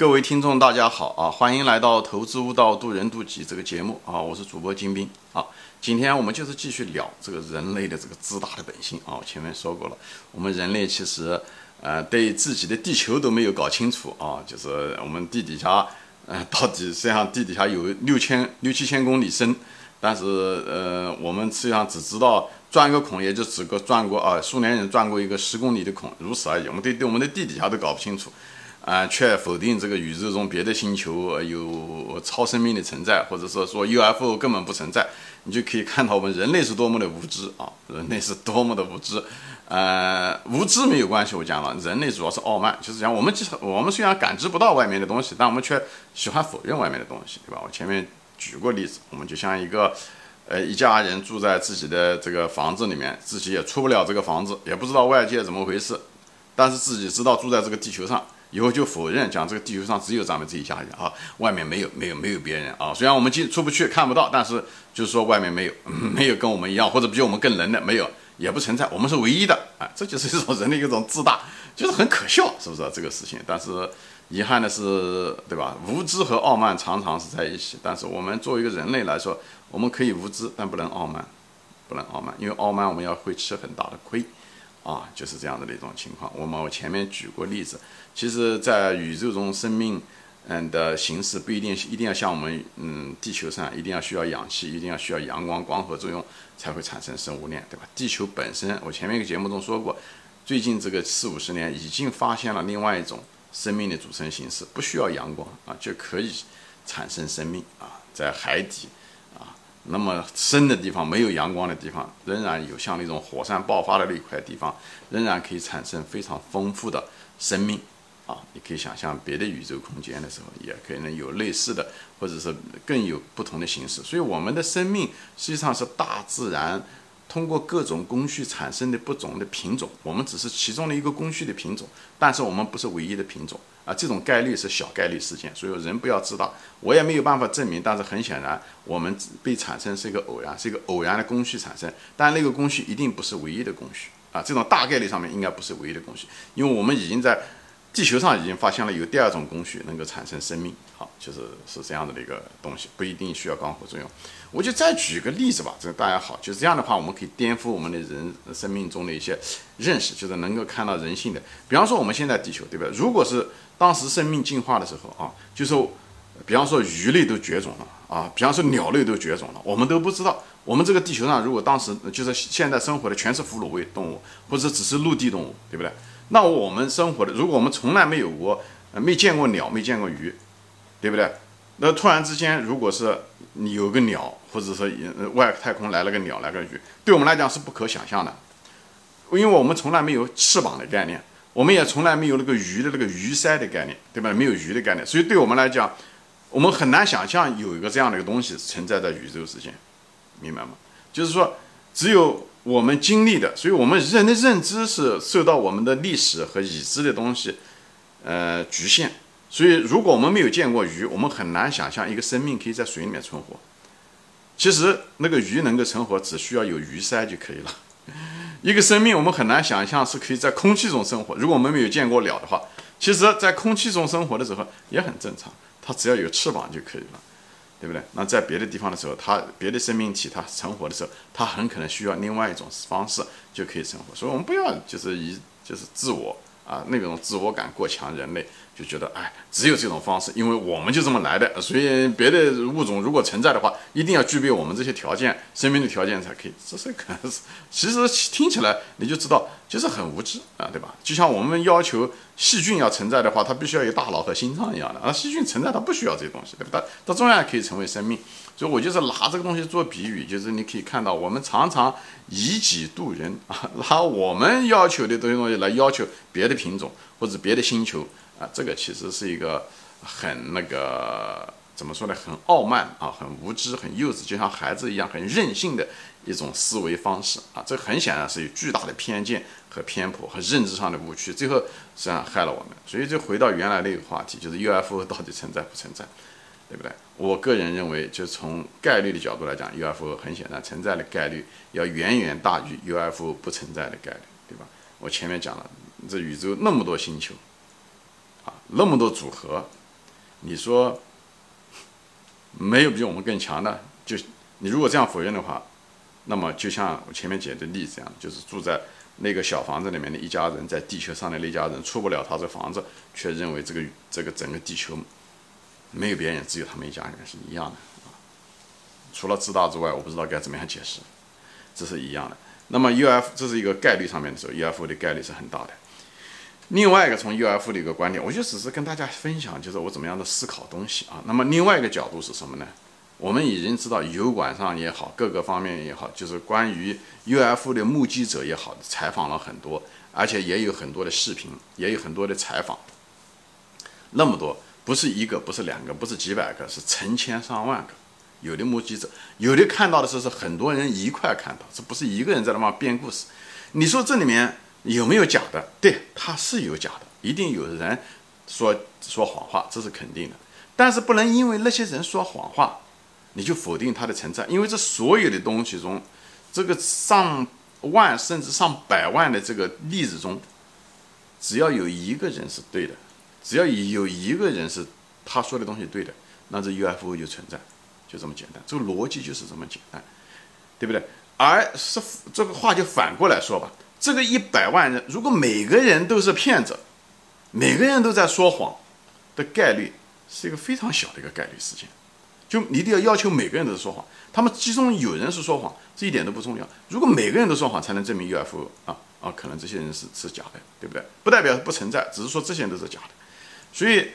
各位听众，大家好啊！欢迎来到《投资悟道，渡人渡己》这个节目啊！我是主播金兵啊。今天我们就是继续聊这个人类的这个自大的本性啊。我前面说过了，我们人类其实呃对自己的地球都没有搞清楚啊，就是我们地底下呃到底实际上地底下有六千六七千公里深，但是呃我们实际上只知道钻个孔，也就只个钻过啊，苏联人钻过一个十公里的孔，如此而已。我们对对我们的地底下都搞不清楚。啊，却否定这个宇宙中别的星球有超生命的存在，或者说说 UFO 根本不存在，你就可以看到我们人类是多么的无知啊！人类是多么的无知，呃，无知没有关系，我讲了，人类主要是傲慢，就是讲我们其实我们虽然感知不到外面的东西，但我们却喜欢否认外面的东西，对吧？我前面举过例子，我们就像一个，呃，一家人住在自己的这个房子里面，自己也出不了这个房子，也不知道外界怎么回事，但是自己知道住在这个地球上。以后就否认讲这个地球上只有咱们这一家人啊，外面没有没有没有别人啊。虽然我们进出不去看不到，但是就是说外面没有 没有跟我们一样或者比我们更能的没有也不存在，我们是唯一的啊。这就是一种人的一种自大，就是很可笑，是不是这个事情？但是遗憾的是，对吧？无知和傲慢常常是在一起。但是我们作为一个人类来说，我们可以无知，但不能傲慢，不能傲慢，因为傲慢我们要会吃很大的亏。啊，就是这样子的一种情况。我们我前面举过例子，其实，在宇宙中，生命嗯的形式不一定一定要像我们嗯地球上一定要需要氧气，一定要需要阳光光合作用才会产生生物链，对吧？地球本身，我前面一个节目中说过，最近这个四五十年已经发现了另外一种生命的组成形式，不需要阳光啊就可以产生生命啊，在海底。那么深的地方，没有阳光的地方，仍然有像那种火山爆发的那块地方，仍然可以产生非常丰富的生命啊！你可以想象别的宇宙空间的时候，也可能有类似的，或者是更有不同的形式。所以，我们的生命实际上是大自然。通过各种工序产生的不同的品种，我们只是其中的一个工序的品种，但是我们不是唯一的品种啊！这种概率是小概率事件，所以人不要知道，我也没有办法证明。但是很显然，我们被产生是一个偶然，是一个偶然的工序产生，但那个工序一定不是唯一的工序啊！这种大概率上面应该不是唯一的工序，因为我们已经在。地球上已经发现了有第二种工序能够产生生命，好，就是是这样子的一个东西，不一定需要光合作用。我就再举个例子吧，这个大家好，就是这样的话，我们可以颠覆我们的人生命中的一些认识，就是能够看到人性的。比方说我们现在地球，对吧？如果是当时生命进化的时候啊，就是比方说鱼类都绝种了啊，比方说鸟类都绝种了，我们都不知道。我们这个地球上如果当时就是现在生活的全是哺乳类动物，或者只是陆地动物，对不对？那我们生活的，如果我们从来没有过，没见过鸟，没见过鱼，对不对？那突然之间，如果是你有个鸟，或者说外太空来了个鸟，来个鱼，对我们来讲是不可想象的，因为我们从来没有翅膀的概念，我们也从来没有那个鱼的那个鱼鳃的概念，对吧？没有鱼的概念，所以对我们来讲，我们很难想象有一个这样的一个东西存在在宇宙之间，明白吗？就是说，只有。我们经历的，所以我们人的认知是受到我们的历史和已知的东西，呃局限。所以，如果我们没有见过鱼，我们很难想象一个生命可以在水里面存活。其实，那个鱼能够存活，只需要有鱼鳃就可以了。一个生命，我们很难想象是可以在空气中生活。如果我们没有见过鸟的话，其实，在空气中生活的时候也很正常，它只要有翅膀就可以了。对不对？那在别的地方的时候，它别的生命体它存活的时候，它很可能需要另外一种方式就可以生活。所以，我们不要就是以就是自我啊那种自我感过强，人类。就觉得哎，只有这种方式，因为我们就这么来的，所以别的物种如果存在的话，一定要具备我们这些条件，生命的条件才可以。这是可能是，其实听起来你就知道，就是很无知啊，对吧？就像我们要求细菌要存在的话，它必须要有大脑和心脏一样的啊。细菌存在，它不需要这些东西，对吧？它它照样可以成为生命。所以我就是拿这个东西做比喻，就是你可以看到，我们常常以己度人啊，拿我们要求的这些东西来要求别的品种或者别的星球。啊，这个其实是一个很那个怎么说呢？很傲慢啊，很无知，很幼稚，就像孩子一样，很任性的一种思维方式啊。这很显然是有巨大的偏见和偏颇和认知上的误区，最后实际上害了我们。所以就回到原来那个话题，就是 UFO 到底存在不存在，对不对？我个人认为，就从概率的角度来讲，UFO 很显然存在的概率要远远大于 UFO 不存在的概率，对吧？我前面讲了，这宇宙那么多星球。啊，那么多组合，你说没有比我们更强的？就你如果这样否认的话，那么就像我前面举的例子一样，就是住在那个小房子里面的一家人，在地球上的那家人出不了他这房子，却认为这个这个整个地球没有别人，只有他们一家人是一样的啊。除了自大之外，我不知道该怎么样解释，这是一样的。那么 UF 这是一个概率上面的时候，UFO 的概率是很大的。另外一个从 UFO 的一个观点，我就只是跟大家分享，就是我怎么样的思考东西啊。那么另外一个角度是什么呢？我们已经知道油管上也好，各个方面也好，就是关于 UFO 的目击者也好，采访了很多，而且也有很多的视频，也有很多的采访。那么多，不是一个，不是两个，不是几百个，是成千上万个。有的目击者，有的看到的时候是很多人一块看到，这不是一个人在那嘛编故事。你说这里面有没有假的？对，他是有假的，一定有人说说谎话，这是肯定的。但是不能因为那些人说谎话，你就否定他的存在。因为这所有的东西中，这个上万甚至上百万的这个例子中，只要有一个人是对的，只要有一个人是他说的东西对的，那这 UFO 就存在。就这么简单，这个逻辑就是这么简单，对不对？而是这个话就反过来说吧，这个一百万人，如果每个人都是骗子，每个人都在说谎的概率，是一个非常小的一个概率事件。就你一定要要求每个人都是说谎，他们其中有人是说谎，这一点都不重要。如果每个人都说谎，才能证明 UFO 啊啊，可能这些人是是假的，对不对？不代表不存在，只是说这些人都是假的，所以。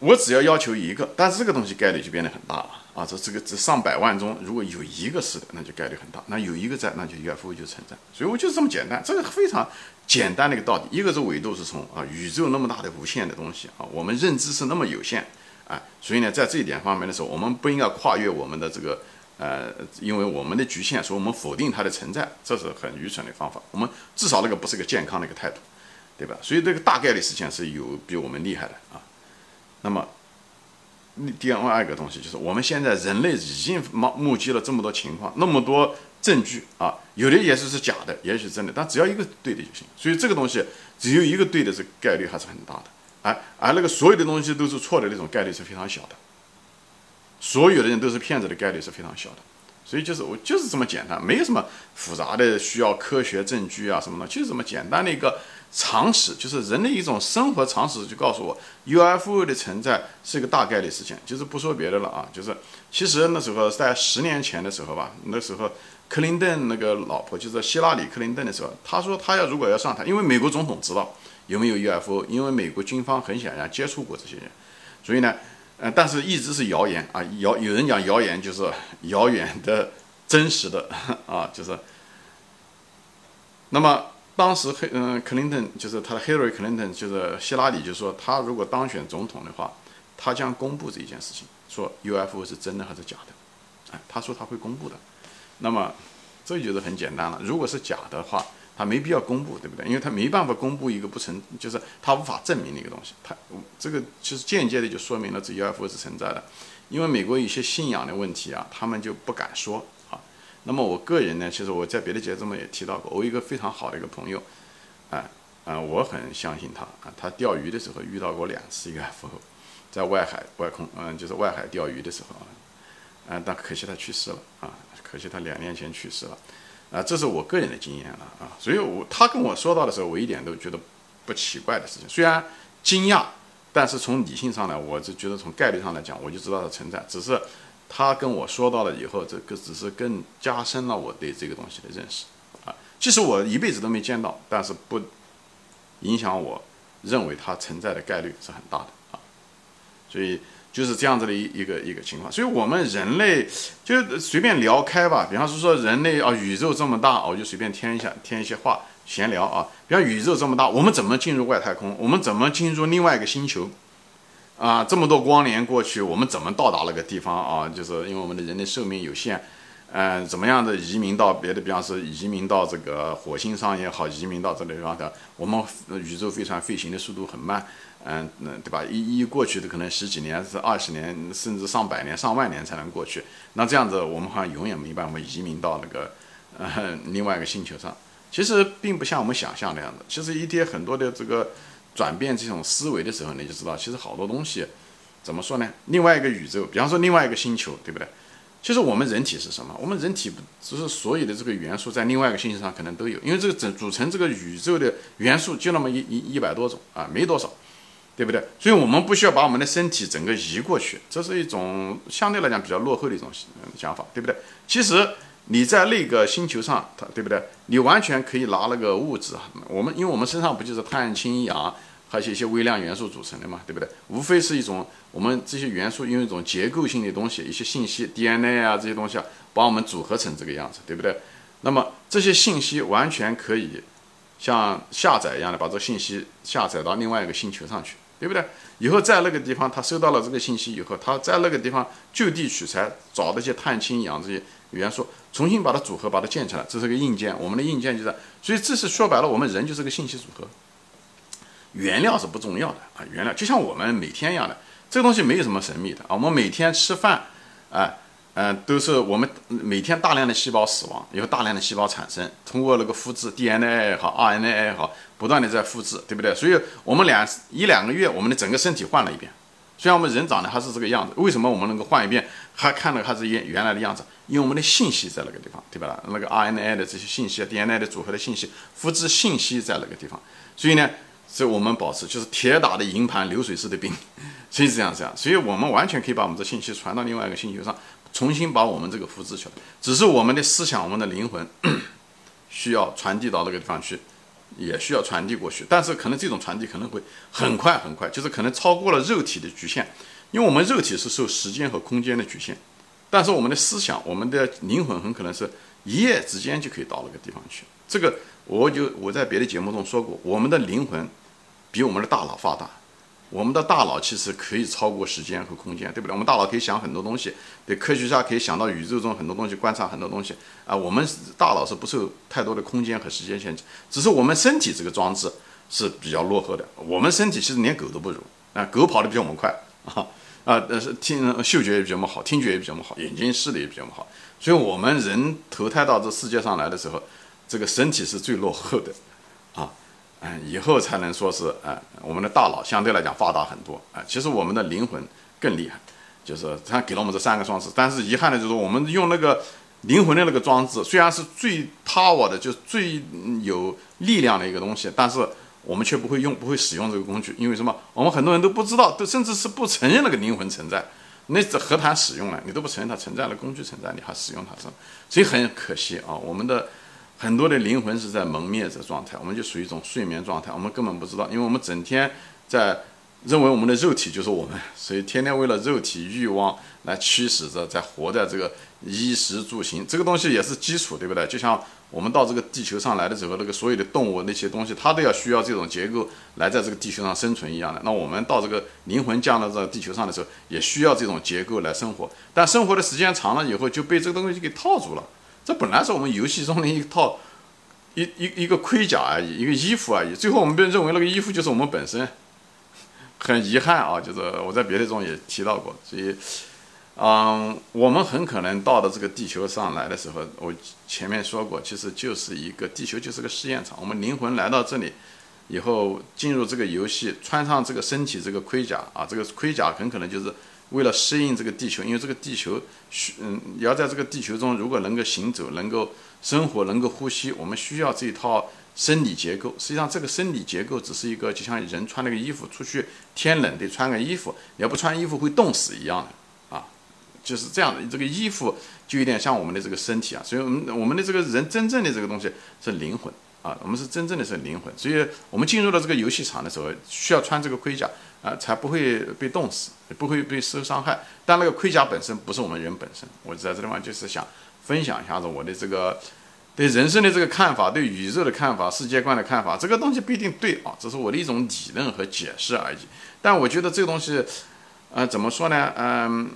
我只要要求一个，但是这个东西概率就变得很大了啊！这这个这上百万中，如果有一个是的，那就概率很大。那有一个在，那就 UFO 就存在。所以我就是这么简单，这个非常简单的一个道理。一个是维度是从啊，宇宙那么大的无限的东西啊，我们认知是那么有限啊，所以呢，在这一点方面的时候，我们不应该跨越我们的这个呃，因为我们的局限，所以我们否定它的存在，这是很愚蠢的方法。我们至少那个不是个健康的一个态度，对吧？所以这个大概率事件是有比我们厉害的啊。那么，第二个东西就是，我们现在人类已经目目击了这么多情况，那么多证据啊，有的也是是假的，也许是真的，但只要一个对的就行。所以这个东西只有一个对的，这概率还是很大的。而而那个所有的东西都是错的那种概率是非常小的，所有的人都是骗子的概率是非常小的。所以就是我就是这么简单，没有什么复杂的需要科学证据啊什么的，就是这么简单的一个。常识就是人的一种生活常识，就告诉我 UFO 的存在是一个大概率事件。就是不说别的了啊，就是其实那时候在十年前的时候吧，那时候克林顿那个老婆就是希拉里克林顿的时候，他说他要如果要上台，因为美国总统知道有没有 UFO，因为美国军方很显然接触过这些人，所以呢，呃，但是一直是谣言啊，谣有人讲谣言就是遥远的真实的啊，就是那么。当时黑嗯，克林顿就是他的 Hillary Clinton，就是希拉里，就说他如果当选总统的话，他将公布这一件事情，说 UFO 是真的还是假的，哎，他说他会公布的。那么这就是很简单了，如果是假的话，他没必要公布，对不对？因为他没办法公布一个不存，就是他无法证明的一个东西。他这个其实间接的就说明了这 UFO 是存在的，因为美国一些信仰的问题啊，他们就不敢说。那么我个人呢，其实我在别的节目也提到过，我一个非常好的一个朋友，啊啊，我很相信他啊。他钓鱼的时候遇到过两次 UFO，在外海外空，嗯，就是外海钓鱼的时候啊，嗯，但可惜他去世了啊，可惜他两年前去世了，啊，这是我个人的经验了啊。所以我他跟我说到的时候，我一点都觉得不奇怪的事情，虽然惊讶，但是从理性上来，我就觉得从概率上来讲，我就知道它存在，只是。他跟我说到了以后，这个只是更加深了我对这个东西的认识啊。即使我一辈子都没见到，但是不影响我认为它存在的概率是很大的啊。所以就是这样子的一一个一个情况。所以我们人类就随便聊开吧，比方说说人类啊，宇宙这么大，我就随便添一下添一些话闲聊啊。比方宇宙这么大，我们怎么进入外太空？我们怎么进入另外一个星球？啊，这么多光年过去，我们怎么到达那个地方啊？就是因为我们的人类寿命有限，嗯，怎么样的移民到别的，比方说移民到这个火星上也好，移民到这个地方的，我们宇宙飞船飞行的速度很慢，嗯，那对吧？一一过去的可能十几年、是二十年，甚至上百年、上万年才能过去。那这样子，我们好像永远没办法移民到那个呃 另外一个星球上。其实并不像我们想象那样的，其实一些很多的这个。转变这种思维的时候，你就知道，其实好多东西怎么说呢？另外一个宇宙，比方说另外一个星球，对不对？其实我们人体是什么？我们人体不只是所有的这个元素在另外一个星球上可能都有，因为这个整组成这个宇宙的元素就那么一一一百多种啊，没多少，对不对？所以我们不需要把我们的身体整个移过去，这是一种相对来讲比较落后的一种想法，对不对？其实你在那个星球上，它对不对？你完全可以拿那个物质啊，我们因为我们身上不就是碳、氢、氧？还有一些微量元素组成的嘛，对不对？无非是一种我们这些元素用一种结构性的东西，一些信息 DNA 啊这些东西啊，把我们组合成这个样子，对不对？那么这些信息完全可以像下载一样的把这信息下载到另外一个星球上去，对不对？以后在那个地方他收到了这个信息以后，他在那个地方就地取材，找那些碳、氢、氧这些元素，重新把它组合，把它建起来，这是个硬件。我们的硬件就是，所以这是说白了，我们人就是个信息组合。原料是不重要的啊，原料就像我们每天一样的，这个东西没有什么神秘的啊。我们每天吃饭，啊，嗯，都是我们每天大量的细胞死亡，以后大量的细胞产生，通过那个复制 DNA 也好，RNA 也好，不断的在复制，对不对？所以我们两一两个月，我们的整个身体换了一遍。虽然我们人长得还是这个样子，为什么我们能够换一遍，还看到还是原原来的样子？因为我们的信息在那个地方，对吧？那个 RNA 的这些信息，DNA 的组合的信息，复制信息在那个地方，所以呢。所以我们保持就是铁打的营盘流水式的兵，所以这样这样，所以我们完全可以把我们的信息传到另外一个星球上，重新把我们这个复制起来。只是我们的思想、我们的灵魂 需要传递到那个地方去，也需要传递过去。但是可能这种传递可能会很快很快，就是可能超过了肉体的局限，因为我们肉体是受时间和空间的局限，但是我们的思想、我们的灵魂很可能是一夜之间就可以到那个地方去。这个。我就我在别的节目中说过，我们的灵魂比我们的大脑发达，我们的大脑其实可以超过时间和空间，对不对？我们大脑可以想很多东西，对科学家可以想到宇宙中很多东西，观察很多东西啊。我们大脑是不受太多的空间和时间限制，只是我们身体这个装置是比较落后的。我们身体其实连狗都不如啊，狗跑得比我们快啊 啊，但是听嗅觉也比我们好，听觉也比我们好，眼睛视力也比我们好，所以我们人投胎到这世界上来的时候。这个身体是最落后的，嗯，以后才能说是，啊，我们的大脑相对来讲发达很多，啊，其实我们的灵魂更厉害，就是他给了我们这三个装置，但是遗憾的就是我们用那个灵魂的那个装置，虽然是最 power 的，就是最有力量的一个东西，但是我们却不会用，不会使用这个工具，因为什么？我们很多人都不知道，都甚至是不承认那个灵魂存在，那这何谈使用呢？你都不承认它存在的工具存在，你还使用它是？所以很可惜啊，我们的。很多的灵魂是在蒙灭的状态，我们就属于一种睡眠状态，我们根本不知道，因为我们整天在认为我们的肉体就是我们，所以天天为了肉体欲望来驱使着，在活在这个衣食住行这个东西也是基础，对不对？就像我们到这个地球上来的时候，那个所有的动物那些东西，它都要需要这种结构来在这个地球上生存一样的。那我们到这个灵魂降到这地球上的时候，也需要这种结构来生活，但生活的时间长了以后，就被这个东西给套住了。这本来是我们游戏中的一套一一一个盔甲而已，一个衣服而已。最后我们被认为那个衣服就是我们本身，很遗憾啊，就是我在别的中也提到过。所以，嗯，我们很可能到的这个地球上来的时候，我前面说过，其实就是一个地球就是个试验场。我们灵魂来到这里以后，进入这个游戏，穿上这个身体这个盔甲啊，这个盔甲很可能就是。为了适应这个地球，因为这个地球需嗯，要在这个地球中，如果能够行走、能够生活、能够呼吸，我们需要这一套生理结构。实际上，这个生理结构只是一个，就像人穿那个衣服出去，天冷得穿个衣服，你要不穿衣服会冻死一样的啊，就是这样的。这个衣服就有点像我们的这个身体啊，所以我们我们的这个人真正的这个东西是灵魂啊，我们是真正的是灵魂。所以我们进入了这个游戏场的时候，需要穿这个盔甲。啊，才不会被冻死，不会被受伤害。但那个盔甲本身不是我们人本身。我在这地方就是想分享一下子我的这个对人生的这个看法，对宇宙的看法，世界观的看法。这个东西不一定对啊，这是我的一种理论和解释而已。但我觉得这个东西，呃，怎么说呢？嗯，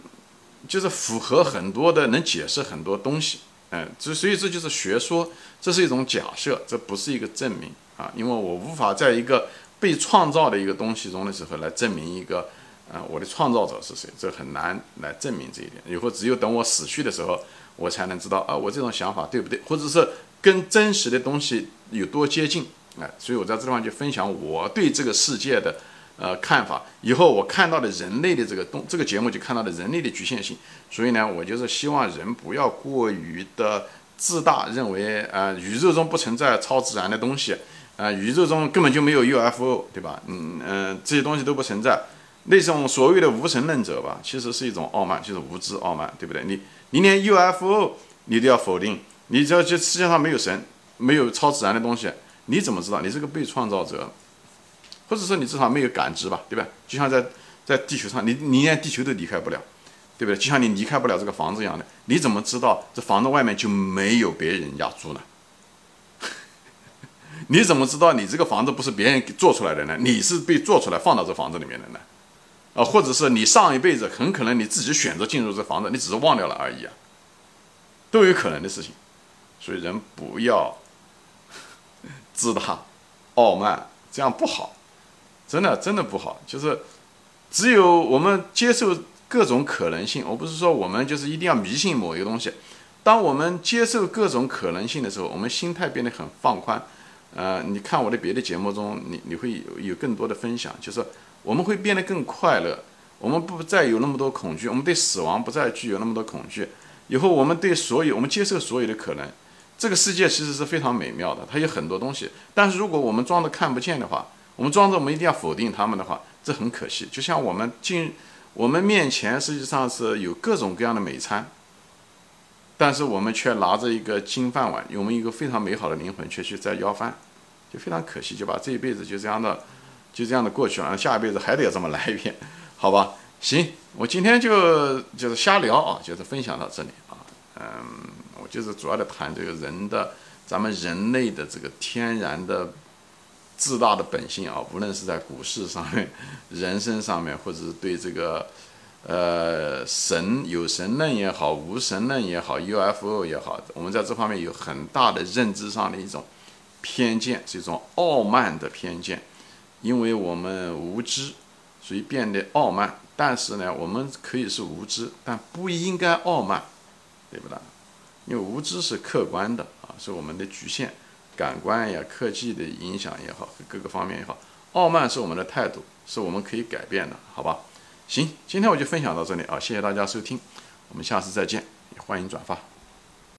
就是符合很多的，能解释很多东西。嗯，这所以这就是学说，这是一种假设，这不是一个证明啊，因为我无法在一个。被创造的一个东西中的时候，来证明一个，呃，我的创造者是谁，这很难来证明这一点。以后只有等我死去的时候，我才能知道啊，我这种想法对不对，或者是跟真实的东西有多接近哎，所以我在这地方就分享我对这个世界的呃看法。以后我看到的人类的这个东，这个节目就看到了人类的局限性。所以呢，我就是希望人不要过于的自大，认为啊宇宙中不存在超自然的东西，啊宇宙中根本就没有 UFO，对吧？嗯嗯，这些东西都不存在。那种所谓的无神论者吧，其实是一种傲慢，就是无知傲慢，对不对？你你连 UFO 你都要否定，你知道这世界上没有神，没有超自然的东西，你怎么知道？你是个被创造者，或者说你至少没有感知吧，对吧？就像在在地球上，你你连地球都离开不了，对不对？就像你离开不了这个房子一样的，你怎么知道这房子外面就没有别人家住呢？你怎么知道你这个房子不是别人做出来的呢？你是被做出来放到这房子里面的呢？啊，或者是你上一辈子很可能你自己选择进入这房子，你只是忘掉了而已啊，都有可能的事情。所以人不要自大、傲慢，这样不好，真的真的不好。就是只有我们接受各种可能性，我不是说我们就是一定要迷信某一个东西。当我们接受各种可能性的时候，我们心态变得很放宽。呃，你看我的别的节目中，你你会有有更多的分享，就是。我们会变得更快乐，我们不再有那么多恐惧，我们对死亡不再具有那么多恐惧。以后我们对所有，我们接受所有的可能。这个世界其实是非常美妙的，它有很多东西。但是如果我们装着看不见的话，我们装着我们一定要否定他们的话，这很可惜。就像我们进我们面前实际上是有各种各样的美餐，但是我们却拿着一个金饭碗，我们一个非常美好的灵魂却去在要饭，就非常可惜，就把这一辈子就这样的。就这样的过去了，下一辈子还得要这么来一遍，好吧？行，我今天就就是瞎聊啊，就是分享到这里啊。嗯，我就是主要的谈这个人的，咱们人类的这个天然的自大的本性啊，无论是在股市上面、人生上面，或者是对这个呃神有神论也好、无神论也好、UFO 也好，我们在这方面有很大的认知上的一种偏见，是一种傲慢的偏见。因为我们无知，所以变得傲慢。但是呢，我们可以是无知，但不应该傲慢，对不对？因为无知是客观的啊，是我们的局限，感官呀、科技的影响也好，各个方面也好。傲慢是我们的态度，是我们可以改变的，好吧？行，今天我就分享到这里啊，谢谢大家收听，我们下次再见，欢迎转发。